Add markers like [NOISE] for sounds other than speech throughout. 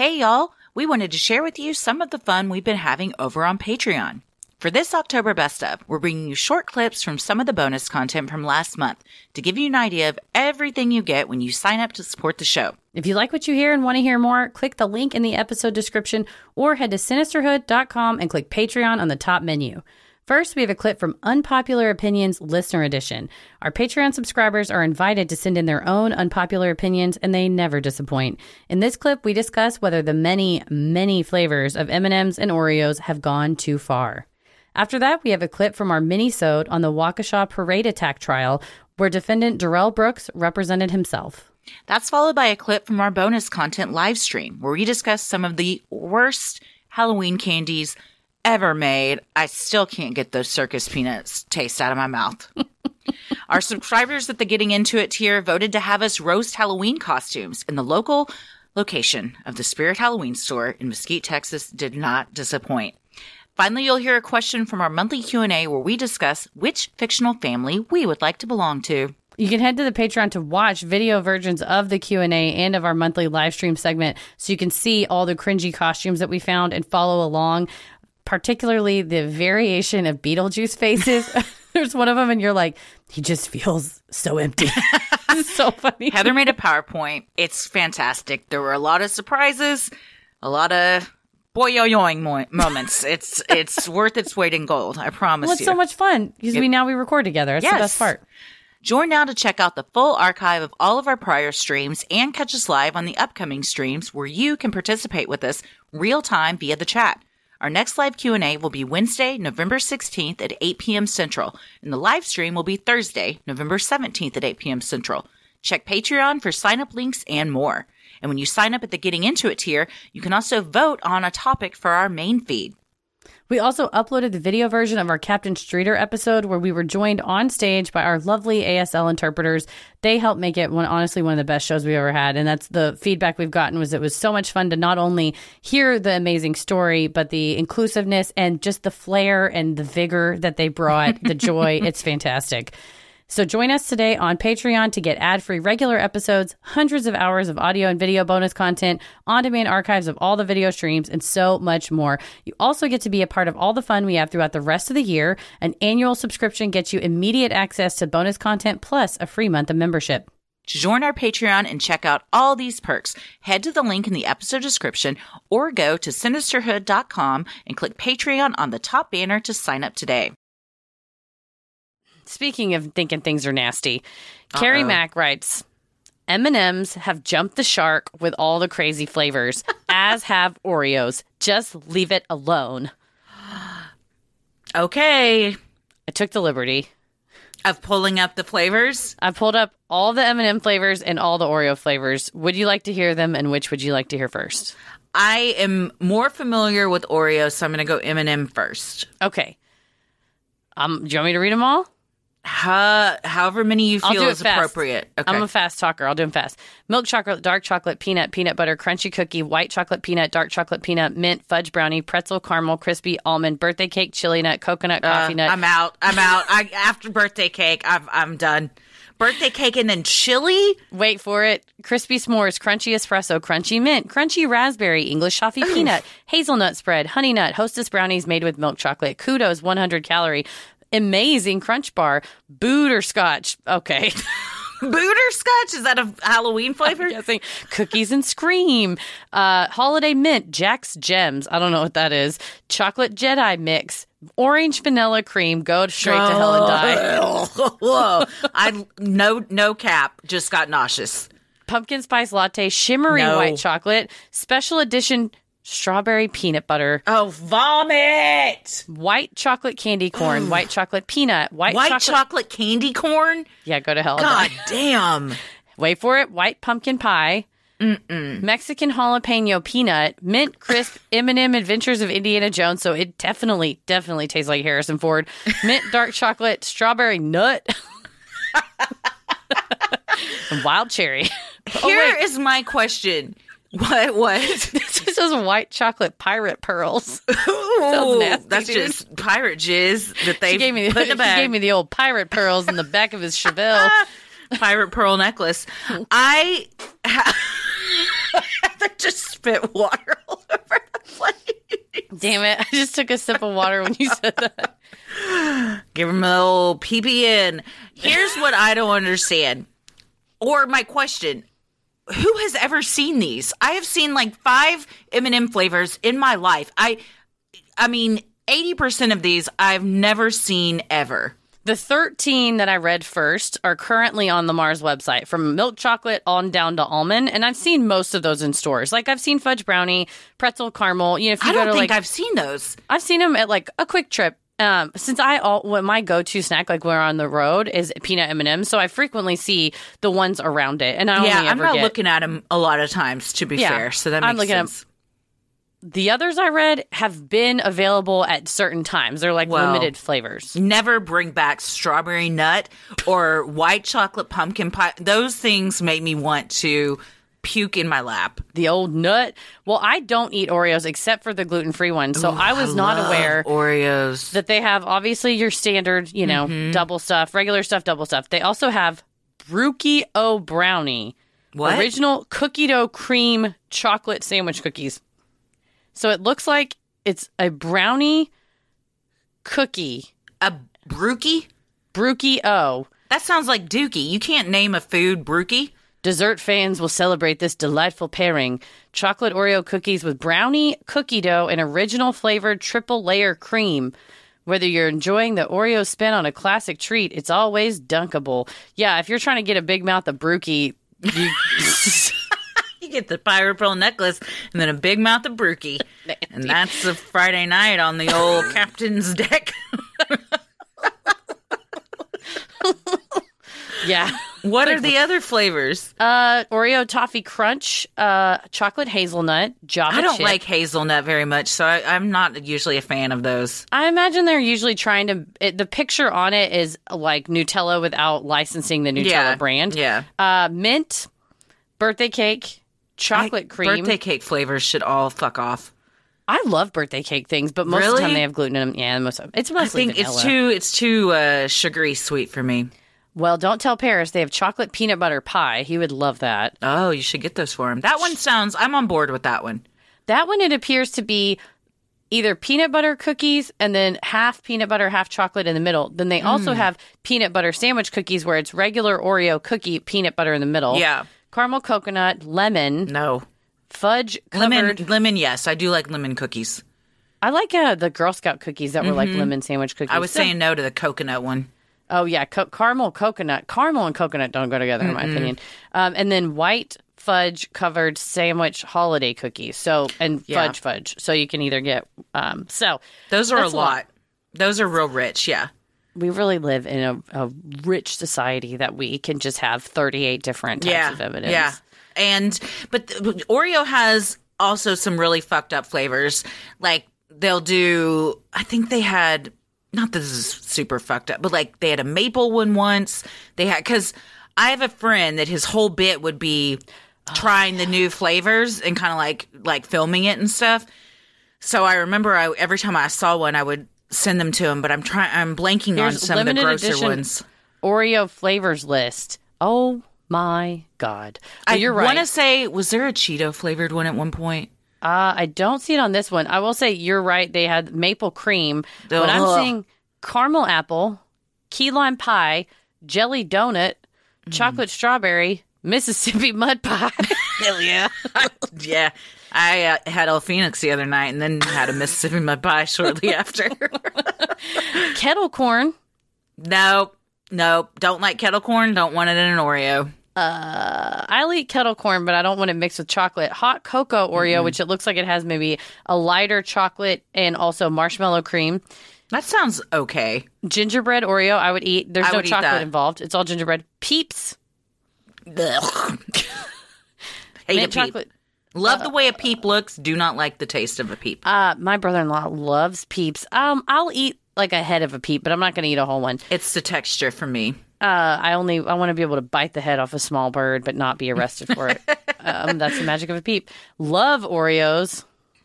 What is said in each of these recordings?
Hey, y'all. We wanted to share with you some of the fun we've been having over on Patreon. For this October Best of, we're bringing you short clips from some of the bonus content from last month to give you an idea of everything you get when you sign up to support the show. If you like what you hear and want to hear more, click the link in the episode description or head to sinisterhood.com and click Patreon on the top menu. First, we have a clip from Unpopular Opinions Listener Edition. Our Patreon subscribers are invited to send in their own unpopular opinions, and they never disappoint. In this clip, we discuss whether the many, many flavors of M&Ms and Oreos have gone too far. After that, we have a clip from our mini-sode on the Waukesha parade attack trial, where defendant Darrell Brooks represented himself. That's followed by a clip from our bonus content live stream, where we discuss some of the worst Halloween candies ever made. I still can't get those circus peanuts taste out of my mouth. [LAUGHS] Our subscribers at the Getting Into It tier voted to have us roast Halloween costumes, and the local location of the Spirit Halloween store in Mesquite, Texas did not disappoint. Finally, you'll hear a question from our monthly Q&A where we discuss which fictional family we would like to belong to. You can head to the Patreon to watch video versions of the Q&A and of our monthly live stream segment so you can see all the cringy costumes that we found and follow along particularly the variation of Beetlejuice faces. [LAUGHS] [LAUGHS] There's one of them, and you're like, he just feels so empty. [LAUGHS] so funny. Heather made a PowerPoint. It's fantastic. There were a lot of surprises, a lot of boy yo yoing mo- moments. it's it's worth its weight in gold. I promise well, it's you. so much fun because we now we record together. That's Yes. the best part. Join now to check out the full archive of all of our prior streams and catch us live on the upcoming streams where you can participate with us real time via the chat. Our next live Q&A will be Wednesday, November 16th at 8 p.m. Central, and the live stream will be Thursday, November 17th at 8 p.m. Central. Check Patreon for sign up links and more. And when you sign up at the Getting Into It tier, you can also vote on a topic for our main feed. We also uploaded the video version of our Captain Streeter episode where we were joined on stage by our lovely ASL interpreters. They helped make it one honestly one of the best shows we've ever had. And that's the feedback we've gotten was it was so much fun to not only hear the amazing story, but the inclusiveness and just the flair and the vigor that they brought, the joy. [LAUGHS] It's fantastic. So join us today on Patreon to get ad-free regular episodes, hundreds of hours of audio and video bonus content, on-demand archives of all the video streams, and so much more. You also get to be a part of all the fun we have throughout the rest of the year. An annual subscription gets you immediate access to bonus content plus a free month of membership. Join our Patreon and check out all these perks, head to the link in the episode description or go to sinisterhood.com and click Patreon on the top banner to sign up today. Speaking of thinking things are nasty, Carrie Mack writes, M&Ms have jumped the shark with all the crazy flavors, [LAUGHS] as have Oreos. Just leave it alone. Okay, I took the liberty. of pulling up the flavors. I pulled up all the M&M flavors and all the Oreo flavors. Would you like to hear them and which would you like to hear first? I am more familiar with Oreos, so I'm going to go M&M first. Okay. Um, do you want me to read them all? How, however many you feel is fast. appropriate. Okay. I'm a fast talker. I'll do them fast. Milk chocolate, dark chocolate, peanut, peanut butter, crunchy cookie, white chocolate peanut, dark chocolate peanut, mint, fudge brownie, pretzel, caramel, crispy, almond, birthday cake, chili nut, coconut, coffee Uh, nut. I'm out. I'm out. I, after birthday cake, I've, I'm done. Birthday cake and then chili? Wait for it. Crispy s'mores, crunchy espresso, crunchy mint, crunchy raspberry, English toffee peanut, hazelnut spread, honey nut, hostess brownies made with milk chocolate, kudos 100 calorie, amazing crunch bar, boot or scotch. Okay. [LAUGHS] Booterscotch is that a Halloween flavor? I guessing cookies and scream, uh, holiday mint, Jack's Gems. I don't know what that is. Chocolate Jedi mix, orange vanilla cream. Go straight to hell and die. [LAUGHS] Whoa! I no no cap. Just got nauseous. Pumpkin spice latte, shimmery No. white chocolate, special edition strawberry peanut butter, Oh, vomit! white chocolate candy corn, [GASPS] white chocolate peanut, white, White chocolate. chocolate candy corn. yeah, go to hell. God [LAUGHS] damn! Wait for it. White pumpkin pie. Mexican jalapeno peanut, mint crisp [LAUGHS] M&M Adventures of Indiana Jones. So it definitely, definitely tastes like Harrison Ford. Mint dark chocolate, strawberry nut, [LAUGHS] wild cherry. Here is my question. What? What? [LAUGHS] this is white chocolate pirate pearls. [LAUGHS] Ooh, nasty, that's dude. just pirate jizz that they gave me, put in [LAUGHS] she a bag. gave me the old pirate pearls in the back of his Chevelle. pirate pearl necklace. I ha- just spit water all over the place. Damn it! I just took a sip of water when you said that. Give him a little PPN. Here's what I don't understand, or my question: Who has ever seen these? I have seen like five M&M flavors in my life. I, I mean, eighty percent of these I've never seen ever. The 13 that I read first are currently on the Mars website from milk chocolate on down to almond. And I've seen most of those in stores. Like I've seen fudge brownie, pretzel caramel. You know, if you I go don't to think like, I've seen those. I've seen them at like a QuikTrip. Um, since I all what my go to snack like when we're on the road is peanut M and M's, so I frequently see the ones around it, and I Yeah, I'm not get looking at them a lot of times. To be Yeah, fair, so that makes I'm looking at sense. the others I read have been available at certain times. They're like Well, limited flavors. never bring back strawberry nut or white chocolate pumpkin pie. Those things make me want to puke in my lap. The old nut. Well, I don't eat Oreos except for the gluten free ones, so I was not love aware Oreos. that they have obviously your standard, you know, Mm-hmm. double stuff, regular stuff, double stuff. They also have Brookie O brownie, What? original cookie dough cream chocolate sandwich cookies. So it looks like it's a brownie cookie, A brookie? Brookie O. That sounds like Dookie. You can't name a food brookie. Dessert fans will celebrate this delightful pairing. Chocolate Oreo cookies with brownie, cookie dough, and original flavored triple layer cream. Whether you're enjoying the Oreo spin on a classic treat, it's always dunkable. Yeah, if you're trying to get a big mouth of brookie, you, [LAUGHS] You get the pirate pearl necklace and then a big mouth of brookie. And that's a Friday night on the old [LAUGHS] captain's deck. [LAUGHS] yeah. [LAUGHS] what are the other flavors? Uh, Oreo toffee crunch, uh, chocolate hazelnut, Java I don't chip. like hazelnut very much, so I, I'm not usually a fan of those. I imagine they're usually trying to. It, the picture on it is like Nutella without licensing the Nutella Yeah, brand. yeah. Uh, mint, birthday cake, chocolate I- cream. Birthday cake flavors should all fuck off. I love birthday cake things, but most of the time they have gluten in them. Yeah, most of it's I think vanilla. it's too it's too uh, sugary sweet for me. Well, don't tell Paris they have chocolate peanut butter pie. He would love that. Oh, you should get those for him. That one sounds. I'm on board with that one. That one it appears to be either peanut butter cookies and then half peanut butter, half chocolate in the middle. Then they Mm. also have peanut butter sandwich cookies where it's regular Oreo cookie, peanut butter in the middle. Yeah. Caramel coconut, lemon, No fudge lemon. covered. Lemon. Yes, I do like lemon cookies. I like uh, the Girl Scout cookies that were like lemon sandwich cookies. Mm-hmm. I was So- saying no to the coconut one. Oh yeah, co- caramel coconut. Caramel and coconut don't go together in my opinion. Um, and then white fudge covered sandwich holiday cookies. So and Yeah. fudge fudge. So you can either get um. So Those are That's a a lot. lot. Those are real rich. Yeah. we really live in a, a rich society that we can just have thirty eight different types of evidence. Yeah. And but th- but Oreo has also some really fucked up flavors. Like they'll do. I think they had. Not that this is super fucked up, but like they had a maple one once. They had because I have a friend that his whole bit would be trying the new flavors and kind of like like filming it and stuff. So I remember I every time I saw one, I would send them to him. But I'm trying. I'm blanking on some of the limited grosser ones. Oreo flavors list. Oh my god! Well, I you're right. want to say, was there a Cheeto flavored one at one point? Uh, I don't see it on this one. I will say you're right. They had maple cream, but I'm seeing caramel apple, key lime pie, jelly donut, chocolate strawberry [LAUGHS] Mississippi mud pie. Hell yeah. [LAUGHS] yeah. I uh, had El Fenix the other night and then had a Mississippi mud pie shortly [LAUGHS] after. Kettle corn. nope. Nope. Don't like kettle corn. Don't want it in an Oreo. I'll eat kettle corn, but I don't want it mixed with chocolate. Hot cocoa Oreo, which it looks like it has maybe a lighter chocolate and also marshmallow cream. That sounds okay. Gingerbread Oreo, I would eat. There's I no chocolate involved. It's all gingerbread. Peeps. [LAUGHS] Hate Mint chocolate. Love the way a peep looks. Do not like the taste of a peep. Uh, my brother-in-law loves peeps. Um, I'll eat like a head of a peep, but I'm not going to eat a whole one. It's the texture for me. Uh, I only I want to be able to bite the head off a small bird, but not be arrested for it. [LAUGHS] um, that's the magic of a peep. Love Oreos.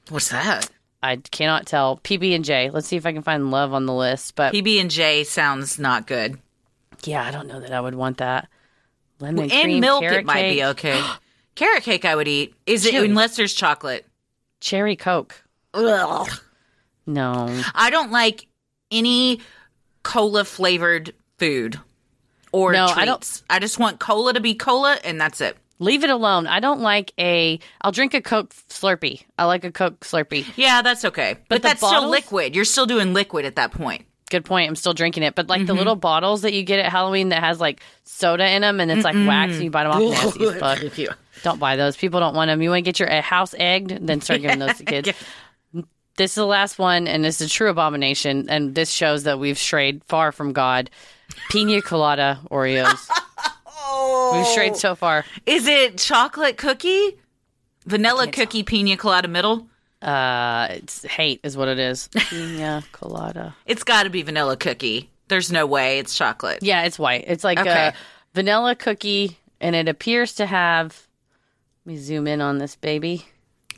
What's that? I cannot tell. PB and J. Let's see if I can find love on the list. But PB and J sounds not good. yeah, I don't know that I would want that. Lemon In cream, milk, it might cake, be okay. [GASPS] Carrot cake, I would eat. Is it unless there's chocolate? cherry coke. Ugh. No, I don't like any cola flavored food or No, treats. I don't- I just want cola to be cola, and that's it. leave it alone. I don't like a. I'll drink a Coke Slurpee. I like a Coke Slurpee. Yeah, that's okay. But, the that's still liquid. You're still doing liquid at that point. Good point. I'm still drinking it, but like Mm-hmm. the little bottles that you get at Halloween that has like soda in them and it's like wax and you bite them off. Nasty [LAUGHS] as fuck. Don't buy those. People don't want them. You want to get your house egged, then start giving those to [LAUGHS] kids. This is the last one, and it's a true abomination. And this shows that we've strayed far from God. Pina colada Oreos. oh. [LAUGHS] We've strayed so far. Is it chocolate cookie? Vanilla cookie pina colada middle? Uh, it's hate is what it is. Pina [LAUGHS] colada. It's got to be vanilla cookie. There's no way it's chocolate. Yeah, it's white. It's like Okay. a vanilla cookie, and it appears to have. Let me zoom in on this baby.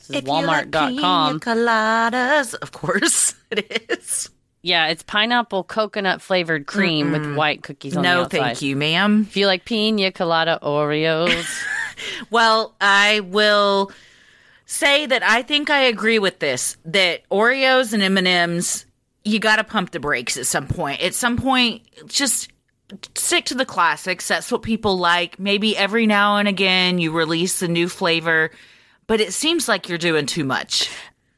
This is If you like Walmart.com. pina coladas, of course [LAUGHS] it is. Yeah, it's pineapple coconut flavored cream with white cookies on the No, thank you, ma'am. If you like pina colada Oreos, [LAUGHS] Well, I will say that I think I agree with this. That Oreos and M and M's, you got to pump the brakes at some point. At some point, just stick to the classics. That's what people like. Maybe every now and again you release a new flavor, but it seems like you're doing too much.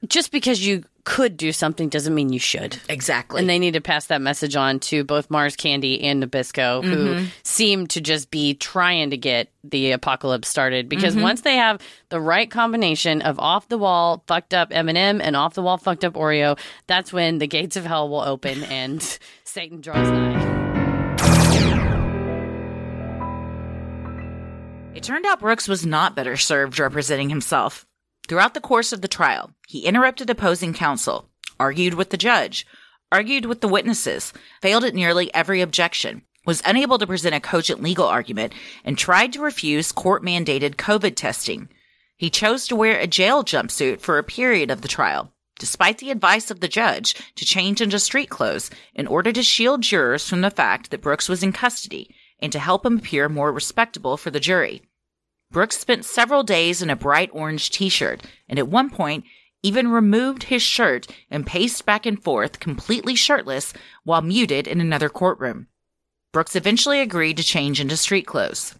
just because you could do something doesn't mean you should. Exactly. And they need to pass that message on to both Mars Candy and Nabisco, who seem to just be trying to get the apocalypse started. Because once they have the right combination of off the wall fucked up M&M and off the wall fucked up Oreo, that's when the gates of hell will open and [LAUGHS] Satan draws nigh. It turned out Brooks was not better served representing himself. Throughout the course of the trial, he interrupted opposing counsel, argued with the judge, argued with the witnesses, failed at nearly every objection, was unable to present a cogent legal argument, and tried to refuse court mandated COVID testing. He chose to wear a jail jumpsuit for a period of the trial, despite the advice of the judge to change into street clothes in order to shield jurors from the fact that Brooks was in custody and to help him appear more respectable for the jury. Brooks spent several days in a bright orange t-shirt and at one point even removed his shirt and paced back and forth completely shirtless while muted in another courtroom. Brooks eventually agreed to change into street clothes.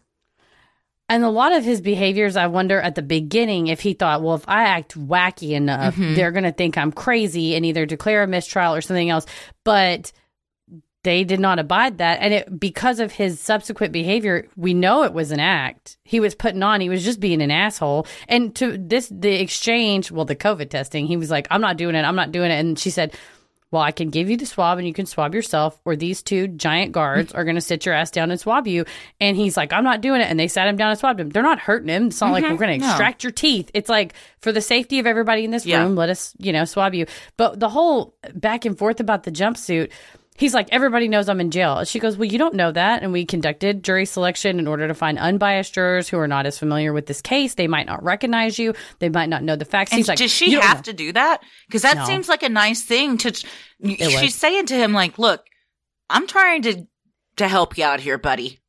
And a lot of his behaviors, I wonder at the beginning if he thought, well, if I act wacky enough, mm-hmm. they're going to think I'm crazy and either declare a mistrial or something else. But they did not abide that. And it, because of his subsequent behavior, we know it was an act. He was putting on, he was just being an asshole. And to this, the exchange, well, the COVID testing, he was like, I'm not doing it. I'm not doing it. And she said, well, I can give you the swab and you can swab yourself, or these two giant guards are going to sit your ass down and swab you. And he's like, I'm not doing it. And they sat him down and swabbed him. They're not hurting him. It's not like mm-hmm. we're going to extract your teeth. It's like for the safety of everybody in this Yeah. room, let us, you know, swab you. But the whole back and forth about the jumpsuit, he's like, everybody knows I'm in jail. She goes, Well, you don't know that. And we conducted jury selection in order to find unbiased jurors who are not as familiar with this case. They might not recognize you. They might not know the facts. And he's like, does she "You have know." to do that? Because that No. seems like a nice thing to. She's was. saying to him, like, "Look, I'm trying to to help you out here, buddy.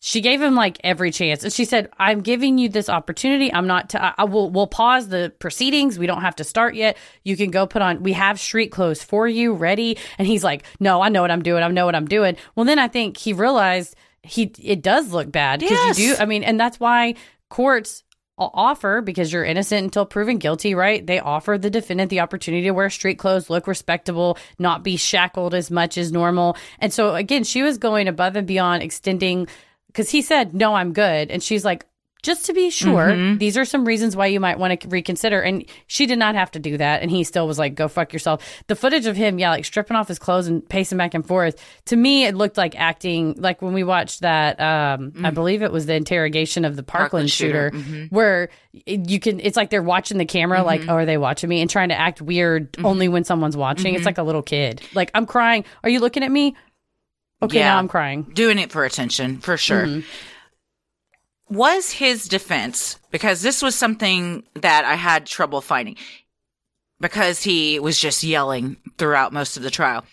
She gave him like every chance, and she said, "I'm giving you this opportunity. I'm not. T- I I will. We'll pause the proceedings. We don't have to start yet. You can go put on. We have street clothes for you, ready." And he's like, "No, I know what I'm doing. I know what I'm doing." Well, then I think he realized he it does look bad because you do. I mean, and that's why courts offer because you're innocent until proven guilty, right? They offer the defendant the opportunity to wear street clothes, look respectable, not be shackled as much as normal. And so again, she was going above and beyond extending because he said, "No, I'm good," and she's like. Just to be sure, mm-hmm. these are some reasons why you might want to reconsider. And she did not have to do that. And he still was like, go fuck yourself. The footage of him, yeah, like stripping off his clothes and pacing back and forth, to me, it looked like acting, like when we watched that, um, mm. I believe it was the interrogation of the Parkland, Parkland shooter. shooter, mm-hmm. where you can, it's like they're watching the camera, like, mm-hmm. oh, are they watching me? And trying to act weird only when someone's watching. It's like a little kid. Like, I'm crying. Are you looking at me? Okay, Yeah. now I'm crying. doing it for attention for sure. Mm-hmm. Was his defense because this was something that I had trouble finding because he was just yelling throughout most of the trial.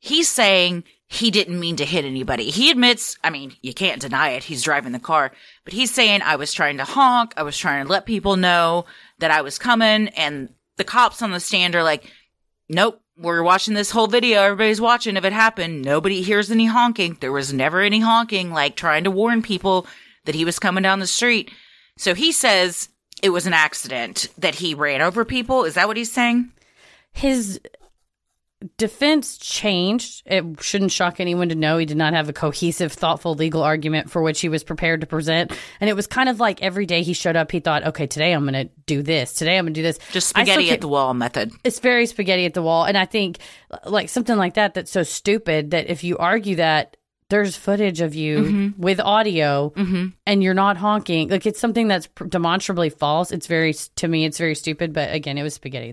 He's saying he didn't mean to hit anybody. He admits, I mean, you can't deny it. He's driving the car, but he's saying I was trying to honk. I was trying to let people know that I was coming. And the cops on the stand are like, nope, we're watching this whole video. Everybody's watching. If it happened, nobody hears any honking. There was never any honking, like trying to warn people that he was coming down the street. So he says it was an accident that he ran over people. Is that what he's saying? his defense changed. It shouldn't shock anyone to know he did not have a cohesive, thoughtful legal argument for which he was prepared to present. And it was kind of like every day he showed up, he thought, okay, today I'm going to do this. Today I'm going to do this. Just spaghetti at the wall method. It's very spaghetti at the wall. And I think like something like that, that's so stupid that if you argue that, there's footage of you Mm-hmm. with audio and you're not honking. Like it's something that's demonstrably false. It's very, to me, it's very stupid. But again, it was spaghetti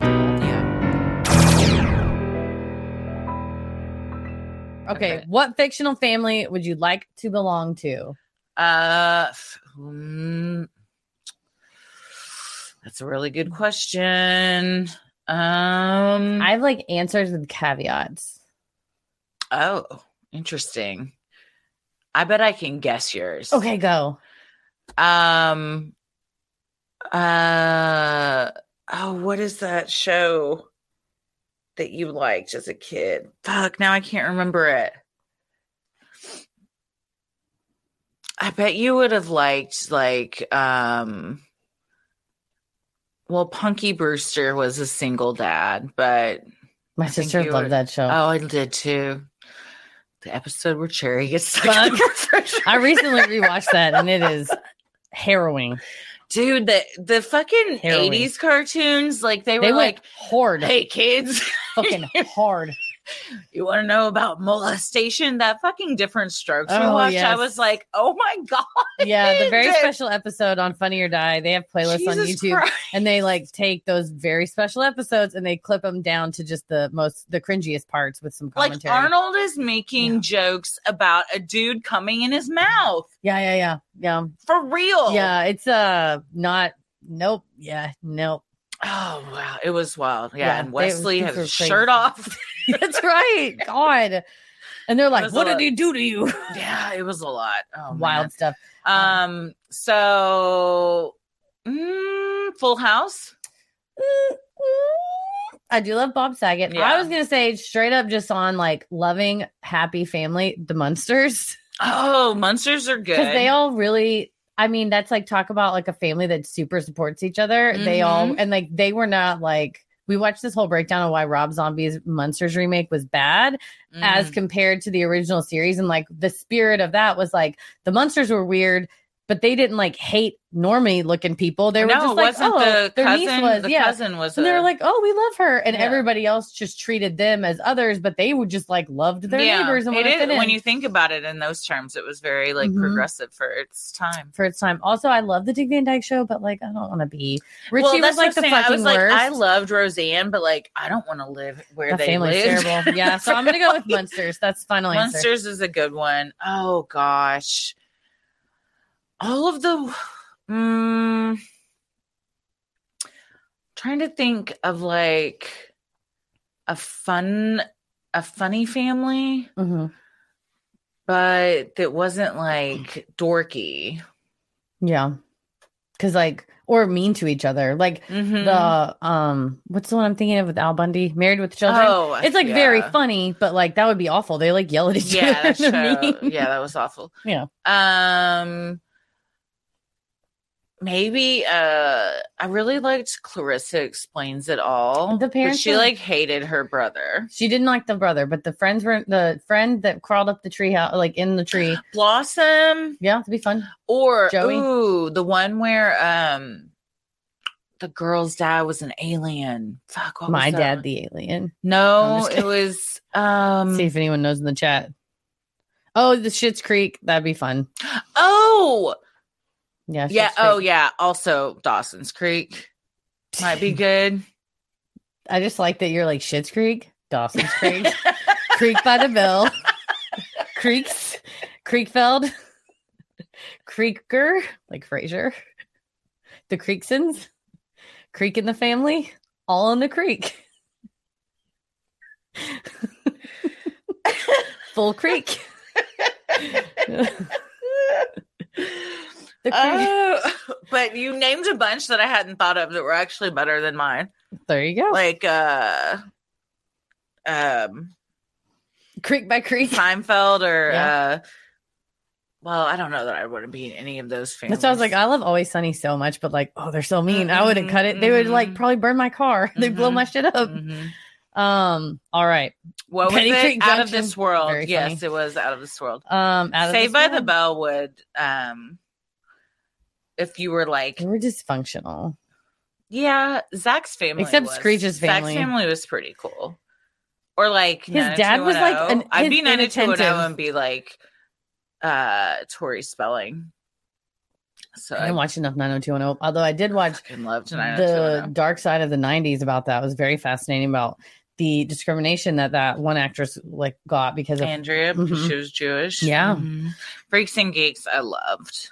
Okay, what fictional family would you like to belong to? Uh, mm, that's a really good question. Um, I have like answers with caveats. oh, interesting. I bet I can guess yours. Okay, go. Um. Uh. Oh, what is that show that you liked as a kid? Fuck, now I can't remember it. I bet you would have liked like um. Well, Punky Brewster was a single dad, but My I sister loved were- that show. oh, I did too. The episode where Cherie gets stuck [LAUGHS] in the Fuck. refrigerator. I recently rewatched that and it is harrowing. Dude, the the fucking Harrowing. eighties cartoons, like they were They like, hard, "Hey kids, fucking [LAUGHS] hard. You want to know about molestation?" That fucking Diff'rent Strokes we Oh, watched. I was like, "Oh my god!" Yeah, the [LAUGHS] very special episode on Funny or Die. They have playlists on YouTube, Christ. and they like take those very special episodes and they clip them down to just the most the cringiest parts with some Like commentary. Arnold is making Yeah. jokes about a dude coming in his mouth yeah, yeah, yeah, yeah, for real. yeah. It's uh not. Nope. Yeah. Nope. Oh wow, it was wild. Yeah, Yeah, and Wesley has his shirt off. [LAUGHS] That's right. God. And they're like, "What did lot. he do to you?" yeah, it was a lot. Oh, Wild man. stuff. Um. So, mm, Full House. I do love Bob Saget. Yeah. I was gonna say straight up, just on like loving happy family, the Munsters, Oh, Munsters are [LAUGHS] good. because they all really. I mean, that's like talk about like a family that super supports each other. They all Mhm. and like they were not like. We watched this whole breakdown of why Rob Zombie's Munsters remake was bad. as Mm. compared to the original series. And like the spirit of that was like the monsters were weird, but they didn't like hate normie looking people. They were no, just like, wasn't oh, the their cousin. niece was, the yeah. cousin was. And they a- were like, oh, we love her. And Yeah. everybody else just treated them as others, but they would just like loved their yeah, neighbors and it is- when you think about it in those terms, it was very like Mhm. progressive for its time. for its time. Also, I love the Dick Van Dyke show, but like I don't want to be Richie well, was that's like the saying. fucking I was like, worst. I loved Roseanne, but like, I don't want to live where the they live. terrible. Yeah, so I'm gonna go with [LAUGHS] Munsters. That's final answer. Monsters is a good one. Oh gosh. All of the mm, trying to think of like a fun a funny family, Mhm. but that wasn't like dorky. Yeah. because like or mean to each other. Like Mhm. the um, what's the one I'm thinking of with Al Bundy, Married with Children. Oh, it's like very funny, but like that would be awful. They like yell at each yeah, other. They're show, yeah, that was awful. [LAUGHS] Yeah. Um, maybe. Uh, I really liked Clarissa explains it all. The but parents she were- like hated her brother. She didn't like the brother, but the friends were the friend that crawled up the tree house, like in the tree. [GASPS] Blossom Yeah, it'd be fun. or Joey? ooh, the one where um. The girl's dad was an alien. Fuck, what My dad, the alien. No, it was um See if anyone knows in the chat. Oh, the Schitt's Creek. That'd be fun. [GASPS] Oh, Yeah. yeah. Oh, yeah. Also, Dawson's Creek might be good. I just like that you're like Schitt's Creek, Dawson's Creek, [LAUGHS] Creek by the Bill, Creeks, Creekfeld, Creeker, like Frasier, the Creeksons, Creek in the family, all in the creek. [LAUGHS] Full creek. [LAUGHS] the. Oh, [LAUGHS] but you named a bunch that I hadn't thought of that were actually better than mine. there you go. Like uh um creek by creek. Seinfeld or Yeah. uh well, I don't know that I wouldn't be in any of those families. That's why I was like, I love Always Sunny so much, but like, oh, they're so mean. I wouldn't Mhm, cut it. They would like mhm. probably burn my car. [LAUGHS] They'd blow Mhm, my shit up. Mhm. Um, all right. What was Penny it? Creek Out of this world. Very Yes, funny. it was out of this world. Um, out of Saved by the world. Bell would um if you were like They were dysfunctional. Yeah, Zach's family. Except was- Screech's family. Zach's family was pretty cool. Or like His dad was, like, an- I'd be his ninety two inattentive. and be like uh Tori Spelling. So I I didn't watch enough 90210. Although I did watch loved the dark side of the 90s about that. It was very fascinating about the discrimination that that one actress like got because of Andrea, because Mhm. she was Jewish. Yeah. Mhm. Freaks and Geeks, I loved.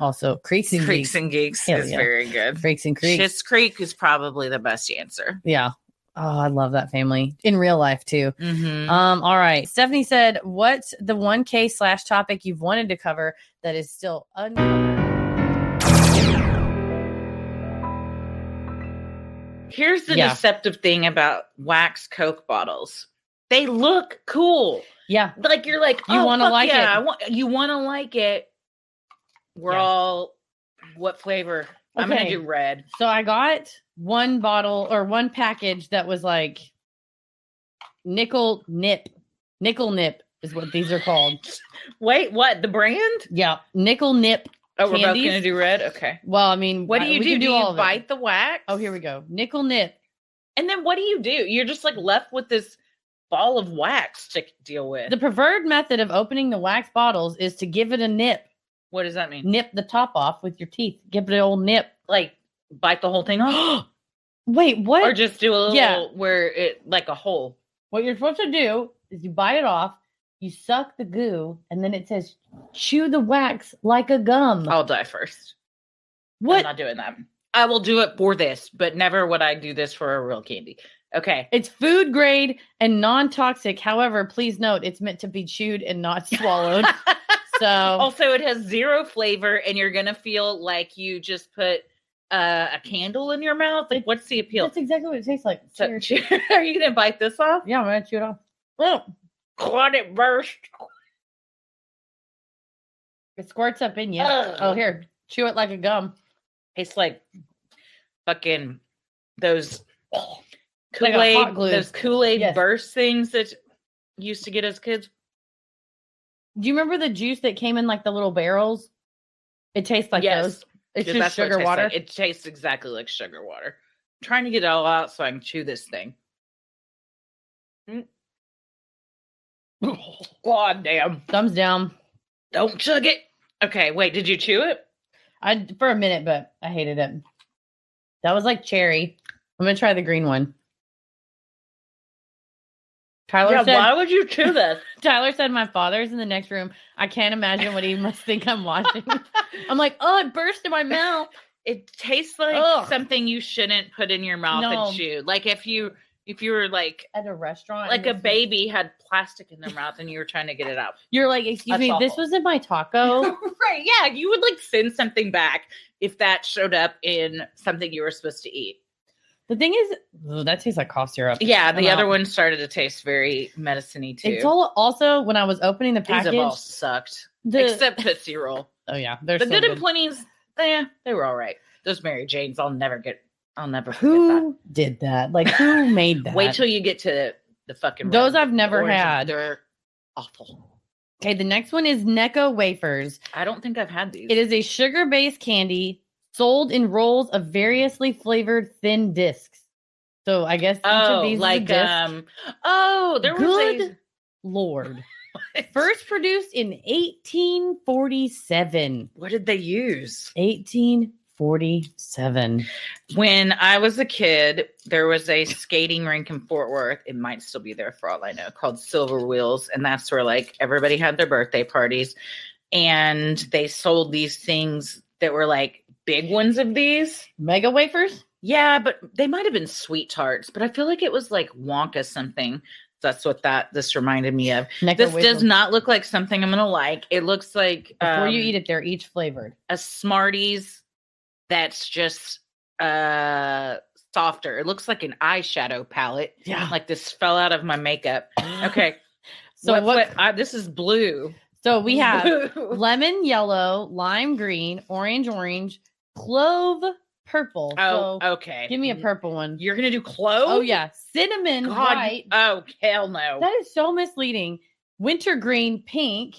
Also Creeks and Creeks Creeks. and Geeks Hell is yeah. very good. Creeks and Creeks. Schitt's Creek is probably the best answer. Yeah. Oh, I love that family in real life too. Mm-hmm. Um, all right. Stephanie said, What's the one case slash topic you've wanted to cover that is still uncovered? Here's the Yeah. deceptive thing about wax Coke bottles. They look cool. Yeah. Like you're like, You oh, wanna fuck like yeah, it. I want you want to like it. We're Yeah. all what flavor? I'm gonna do red. So I got one bottle or one package that was like Nik-L-Nip. Nickel nip is what these are called. [LAUGHS] Wait, what? The brand? Yeah. Nik-L-Nip. Oh, we're both gonna do red. Okay. Well, I mean, What do you do? can Do, you of it. bite the wax? Oh, here we go. Nickel nip. And then what do you do? You're just like left with this ball of wax to deal with. The preferred method of opening the wax bottles is to give it a nip. What does that mean? Nip the top off with your teeth. Give it an old nip. Like bite the whole thing off, [GASPS] Wait, what? or just do a little Yeah. where it like a hole. What you're supposed to do is you bite it off, you suck the goo, and then it says chew the wax like a gum. I'll die first. What? I'm not doing that. I will do it for this, but never would I do this for a real candy. Okay. It's food grade and non toxic. However, please note it's meant to be chewed and not [LAUGHS] swallowed. [LAUGHS] [LAUGHS] so also, it has zero flavor, and you're gonna feel like you just put uh, a candle in your mouth. Like, what's the appeal? that's exactly what it tastes like. So, Cheers. [LAUGHS] are you gonna bite this off? yeah, I'm gonna chew it off. Oh, caught it burst. It squirts up in you. Ugh. Oh, here, chew it like a gum. It's like fucking those Like Kool Aid, glue. those Kool Aid Yes. burst things that used to get as kids. Do you remember the juice that came in like the little barrels? It tastes like Yes. those. It's just it sugar tastes water. like. It tastes exactly like sugar water. I'm trying to get it all out so I can chew this thing. Mm. God damn. Thumbs down. Don't chug it. Okay, wait, did you chew it? I for a minute, but I hated it. That was like cherry. I'm gonna try the green one. Tyler yeah, said. why would you chew this? [LAUGHS] Tyler said my father's in the next room. I can't imagine what he must think I'm watching. [LAUGHS] I'm like, oh, it burst in my mouth. It tastes like Ugh. something you shouldn't put in your mouth No. and chew. Like if you If you were like at a restaurant, like a this was- baby had plastic in their mouth and you were trying to get it out. You're like, excuse That's me, this was in my taco. [LAUGHS] right. Yeah. You would like send something back if that showed up in something you were supposed to eat. The thing is, that tastes like cough syrup. Yeah. The I'm other out. one started to taste very medicine-y too. It's all also when I was opening the These package. have all sucked. the, except Tootsie Roll. [LAUGHS] oh yeah, they're The so good, good. and plenty's, Yeah, they were all right. Those Mary Janes, I'll never get. I'll never forget that. Who did that? Like who made [LAUGHS] that? Wait till you get to the fucking. Those I've never orange. had. They're awful. Okay, the next one is Necco wafers. I don't think I've had these. It is a sugar-based candy sold in rolls of variously flavored thin discs. So I guess each Oh, of these like a um. Oh, there was Good Lord. [LAUGHS] First produced in 1847. What did they use? 1847. When I was a kid, there was a skating rink in Fort Worth. It might still be there for all I know, called Silver Wheels. And that's where like everybody had their birthday parties. And they sold these things that were like big ones of these. Mega wafers? Yeah, but they might have been sweet tarts, but I feel like it was like Wonka something. That's what that this reminded me of. Necco This does not look like something I'm gonna like. It looks like Before you um, eat it, they're each flavored. a Smarties that's just uh softer. It looks like an eyeshadow palette. Yeah. Like this fell out of my makeup. [LAUGHS] Okay. So what, what? what- I- this is blue. so we have [LAUGHS] lemon yellow, lime green, orange orange, clove purple. oh, so okay. give me a purple one. You're gonna do clove? Oh yeah, cinnamon God. white. Oh hell no. That is so misleading. Winter green, pink,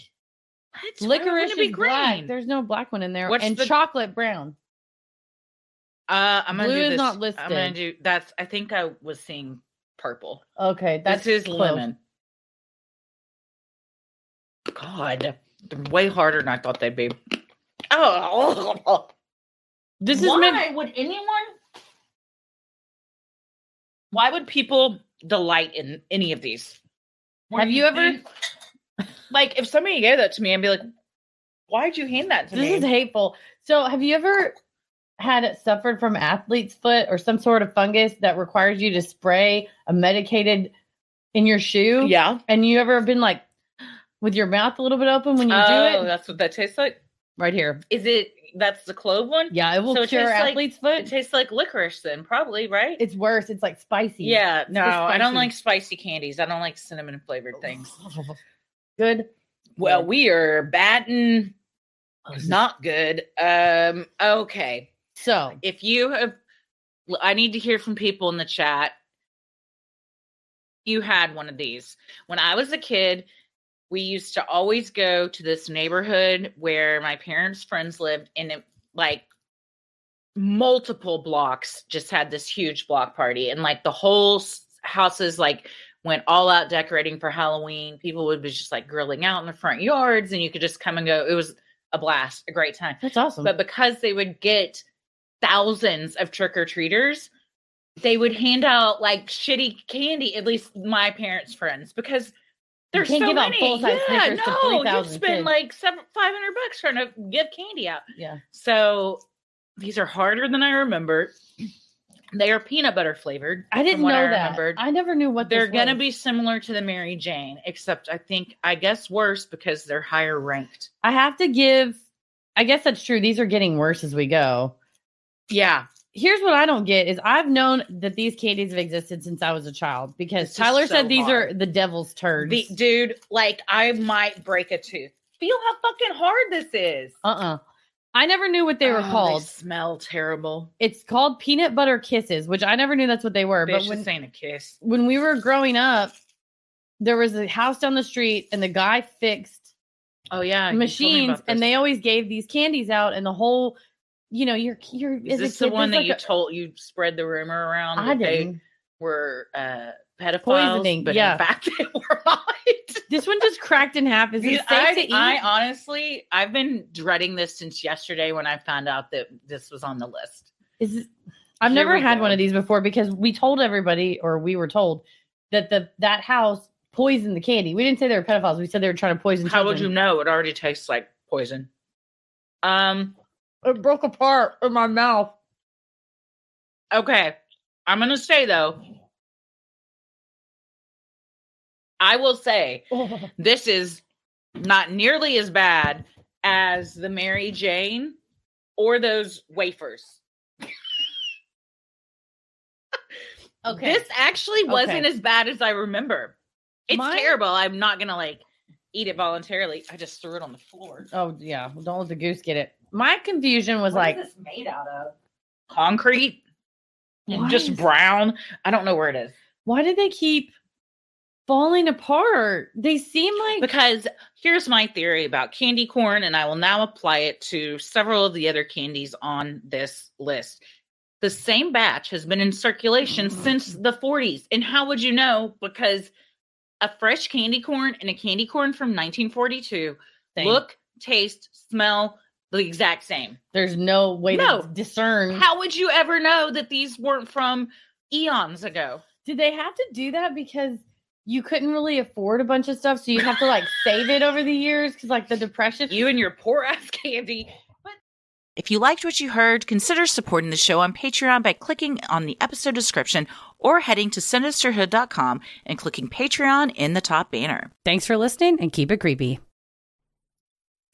What? Why licorice is black. There's no black one in there, What's and the- chocolate brown. Uh, I'm gonna Blue do is this. not I'm gonna do that's. I think I was seeing purple. Okay, that's this is clove. lemon. God, they're way harder than I thought they'd be. Oh, [LAUGHS] This is why meant. would anyone? Why would people delight in any of these? Have you ever? [LAUGHS] like if somebody gave that to me, I'd be like, "Why'd you hand that to This me?" This is hateful. So, have you ever had it suffered from athlete's foot or some sort of fungus that requires you to spray a medicated in your shoe? yeah. And you ever been like with your mouth a little bit open when you oh, do it? that's what that tastes like. Right here. Is it? That's the clove one. Yeah, it will So it cure tastes like- athlete's It foot. tastes like licorice, then probably right. it's worse. It's like spicy. Yeah, no, I don't like spicy candies. I don't like cinnamon flavored things. [LAUGHS] Good. Well, we are batting not good. Um, okay. So, If you have I need to hear from people in the chat. You had one of these. When I was a kid, we used to always go to this neighborhood where my parents' friends lived and it like multiple blocks just had this huge block party and like the whole houses like went all out decorating for Halloween. People would be just like grilling out in the front yards and you could just come and go. It was a blast, a great time. that's awesome. But because they would get thousands of trick or treaters, they would hand out like shitty candy, at least my parents' friends, because there's can't so give out many. full-size yeah, Snickers to no, you 3,000 spend kids. like seven, 500 bucks trying to give candy out. yeah. So these are harder than I remember. They are peanut butter flavored. I didn't know I that. remembered. I never knew what They're gonna be similar to the Mary Jane, except I think I guess worse because they're higher ranked. I have to give. I guess that's true. These are getting worse as we go. Yeah, Here's what I don't get is I've known that these candies have existed since I was a child because This Tyler so said these are the devil's turds. The dude, like I might break a tooth. Feel how fucking hard this is. uh-uh. I never knew what they were Oh, called. smell terrible. It's called peanut butter kisses, which I never knew that's what they were. Bitch, but when ain't a kiss. when we were growing up, there was a house down the street and the guy fixed Oh yeah, you told me machines and they always gave these candies out and the whole you know you're you're Is this the one that you a- told you spread the rumor around? I that they didn't. were uh, pedophiles, Poisoning, but yeah. in fact [LAUGHS] they were not. This one just cracked in half. Is it safe I, to eat? I honestly, I've been dreading this since yesterday when I found out that this was on the list. Is it- I've Here never had go. one of these before because we told everybody, or we were told, that the that house poisoned the candy. We didn't say they were pedophiles. We said they were trying to poison. How would you children. know? It already tastes like poison. Um. It broke apart in my mouth. Okay. I'm gonna say though, I will say [LAUGHS] this is not nearly as bad as the Mary Jane or those wafers. [LAUGHS] Okay. This actually wasn't Okay. as bad as I remember. It's Mine- terrible. I'm not gonna like eat it voluntarily. I just threw it on the floor. oh yeah, don't let the goose get it. My confusion was like, this made out of? Concrete Why just is- brown. I don't know where it is. why did they keep falling apart? They seem like Because here's my theory about candy corn, and I will now apply it to several of the other candies on this list. The same batch has been in circulation since the 40s. And how would you know? Because a fresh candy corn and a candy corn from 1942 Same. look, taste, smell the exact same. there's no way No. to discern. How would you ever know that these weren't from eons ago? Did they have to do that because you couldn't really afford a bunch of stuff, so you'd have to like [LAUGHS] save it over the years because like the depression. You and your poor ass candy. But- If you liked what you heard, consider supporting the show on Patreon by clicking on the episode description or heading to sinisterhood.com and clicking Patreon in the top banner. Thanks for listening and keep it creepy.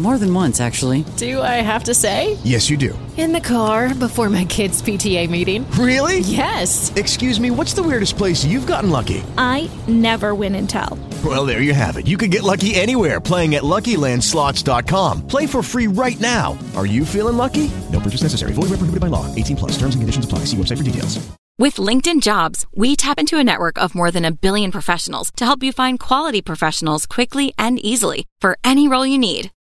More than once, actually. Do I have to say? Yes, you do. In the car before my kids' PTA meeting. Really? Yes. Excuse me, what's the weirdest place you've gotten lucky? I never win and tell. Well, there you have it. You can get lucky anywhere playing at LuckyLandSlots.com. Play for free right now. Are you feeling lucky? No purchase necessary. Void where prohibited by law. 18 plus. Terms and conditions apply. See website for details. With LinkedIn Jobs, we tap into a network of more than a billion professionals to help you find quality professionals quickly and easily for any role you need.